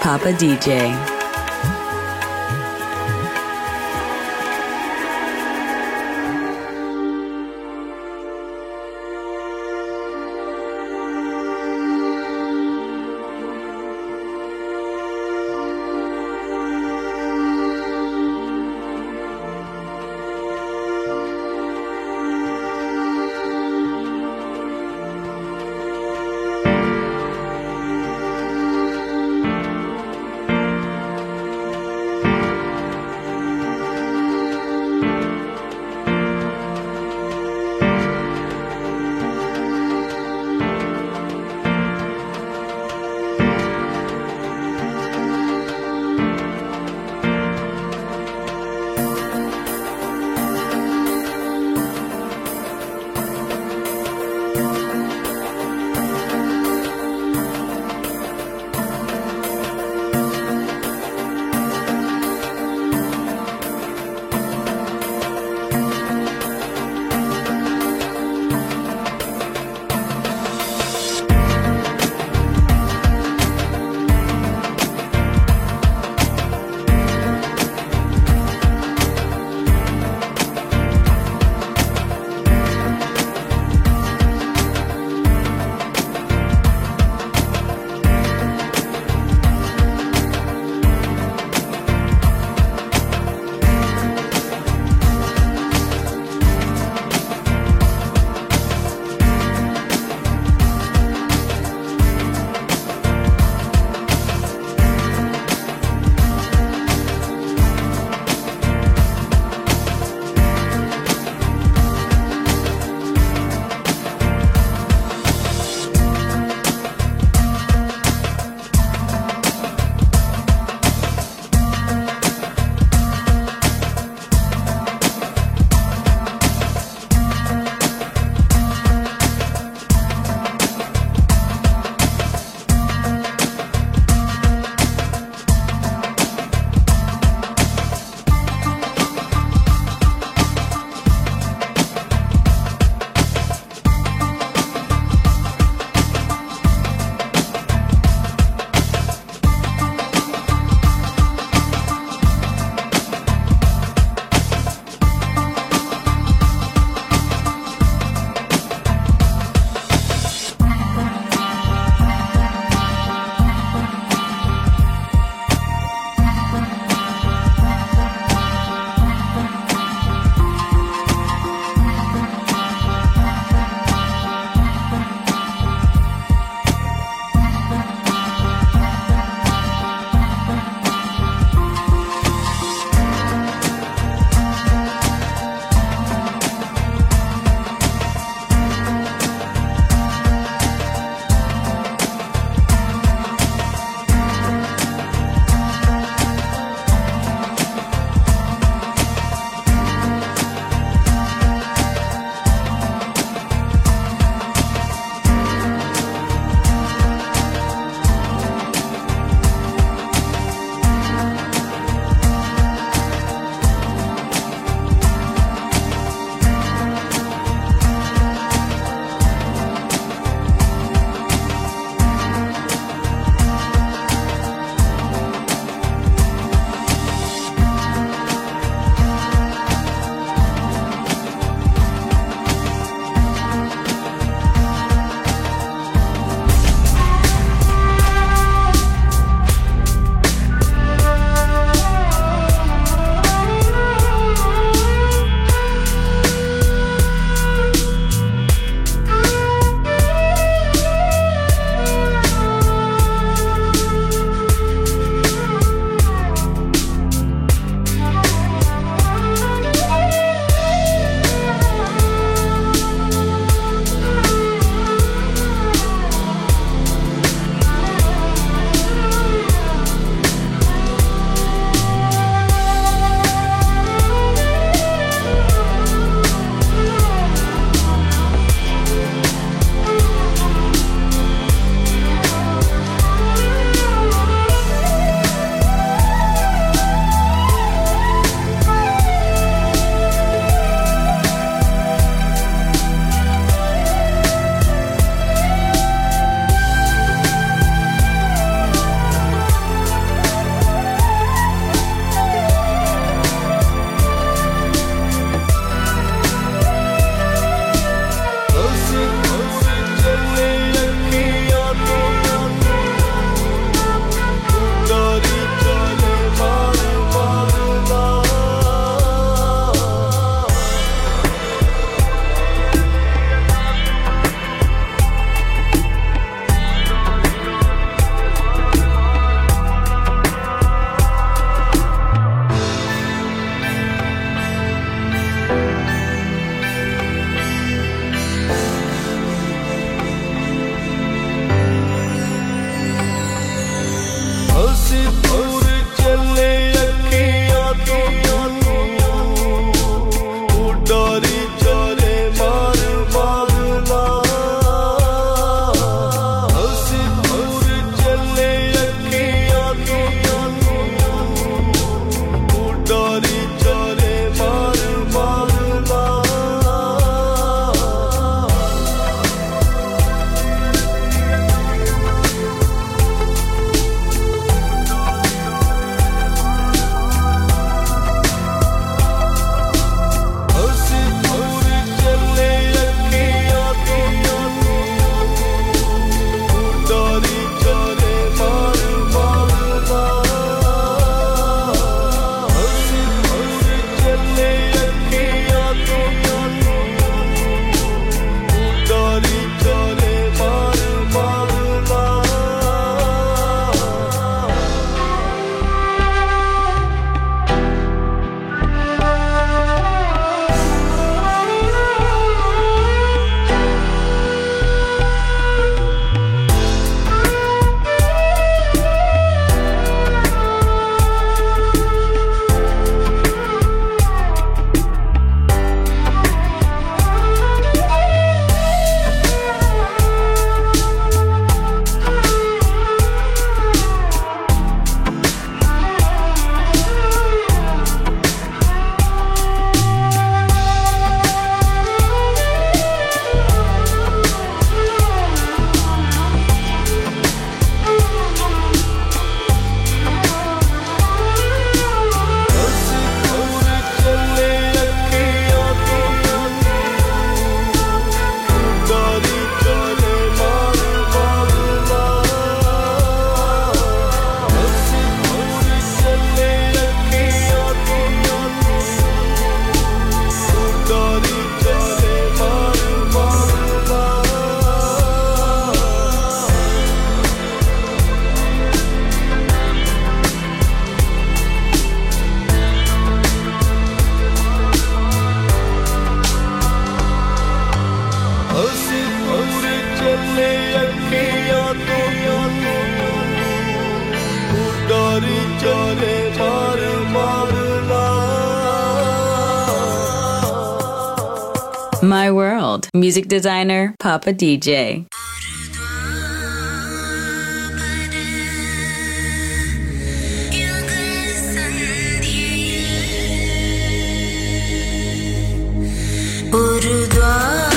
Papa DJ. My World. Music designer, Papa DJ. ആ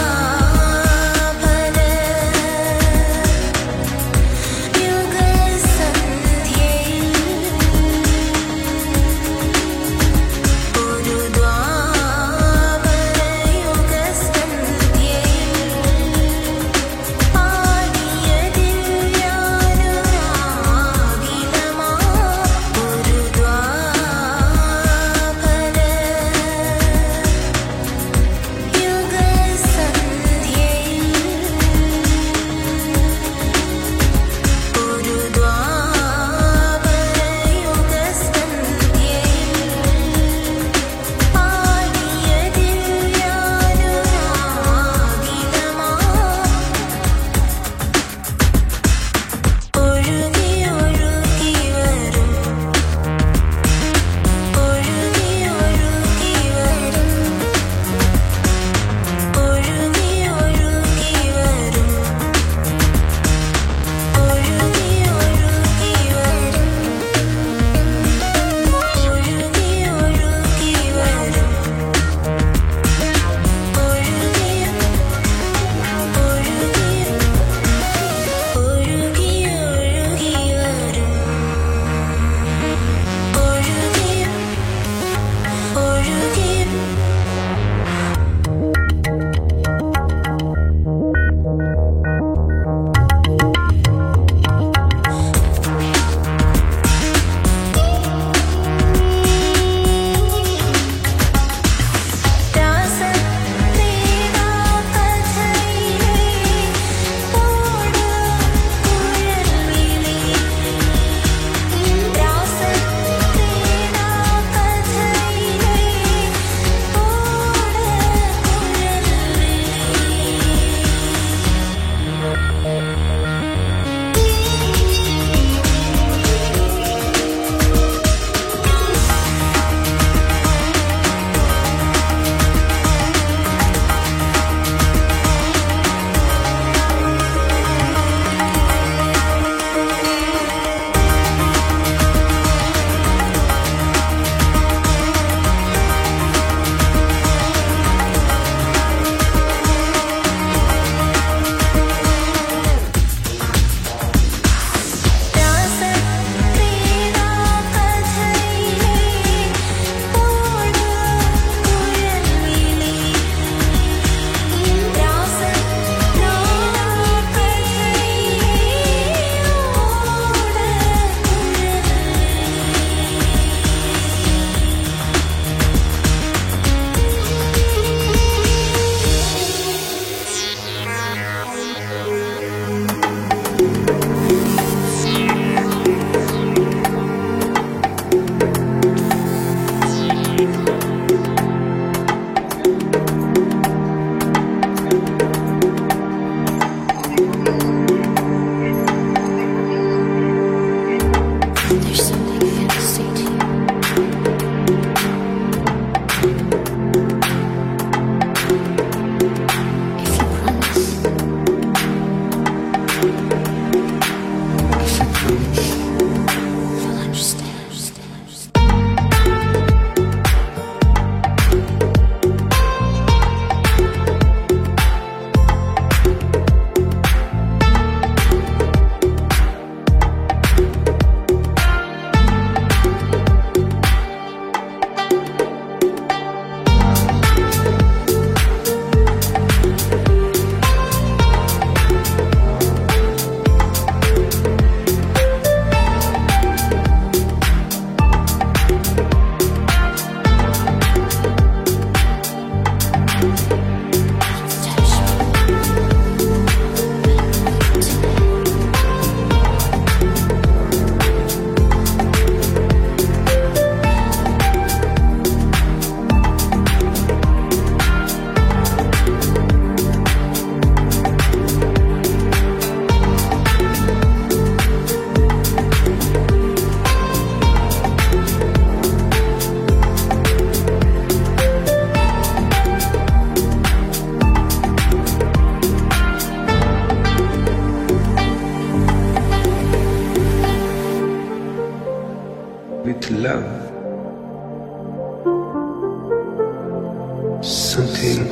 Something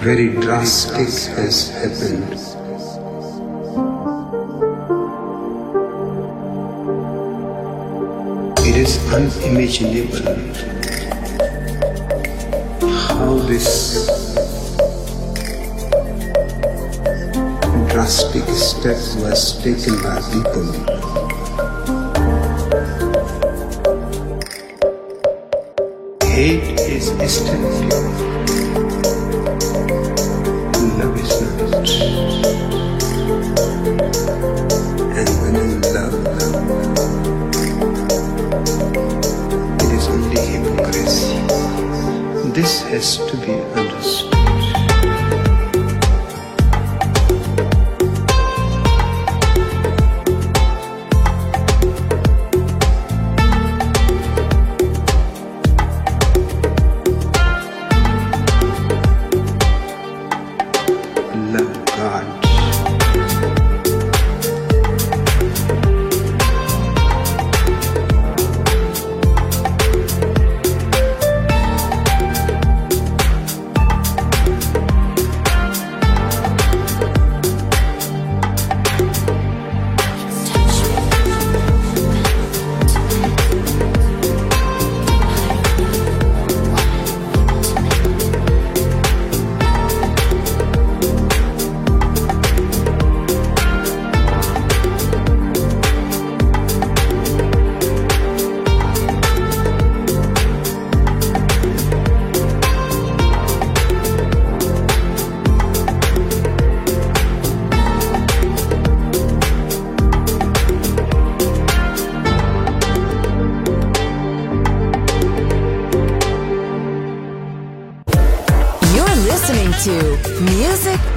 very drastic has happened. It is unimaginable how this drastic step was taken by people. This has to be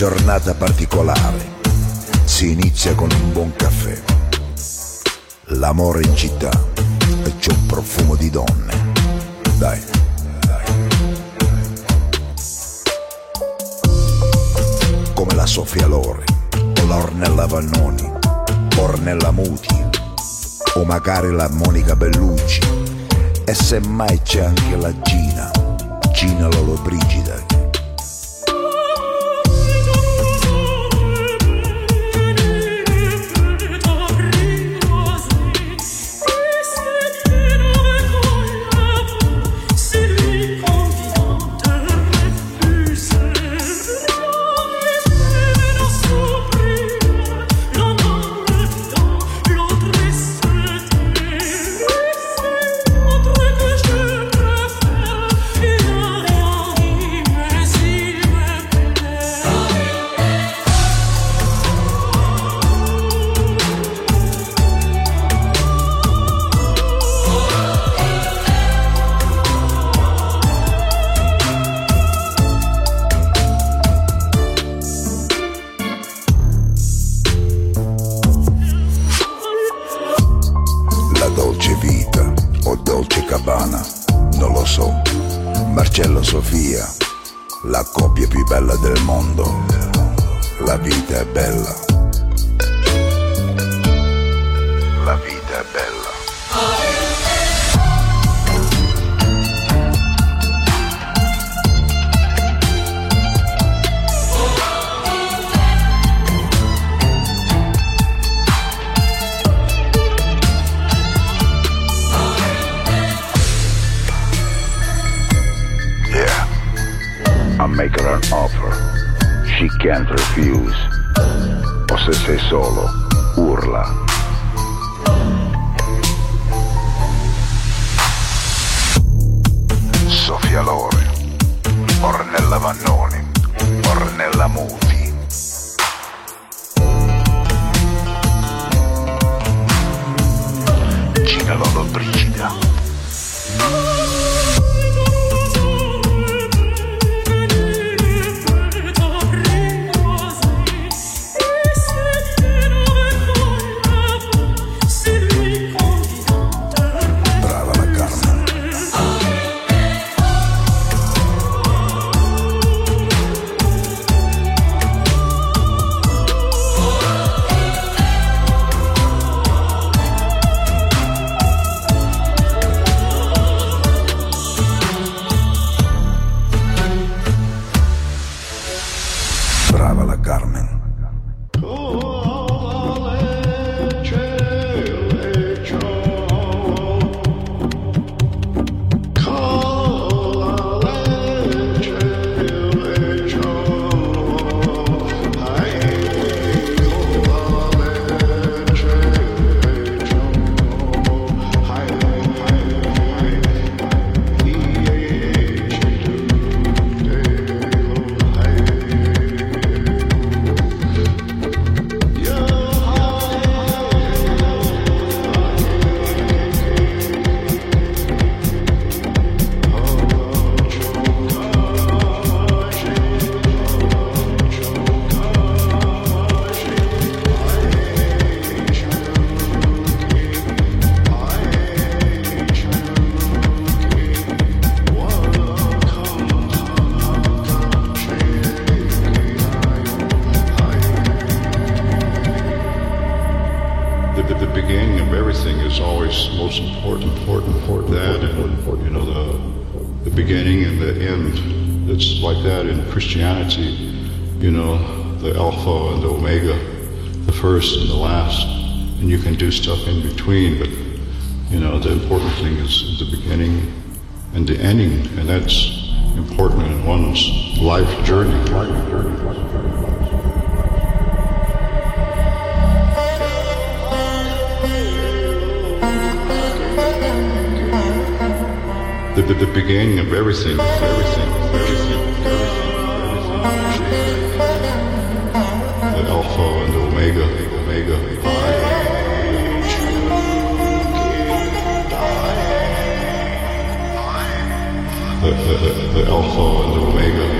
Giornata particolare. Si inizia con un buon caffè. L'amore in città e c'è un profumo di donne. Dai. Come la Sofia Lore, o la Ornella Vannoni, Ornella Muti, o magari la Monica Bellucci. E semmai c'è anche la Gina, Gina Lollobrigida, between, but you know, the important thing is the beginning and the ending, and that's important in one's life journey. Life journey. The, the, the, beginning of everything, everything. Alpha and Omega.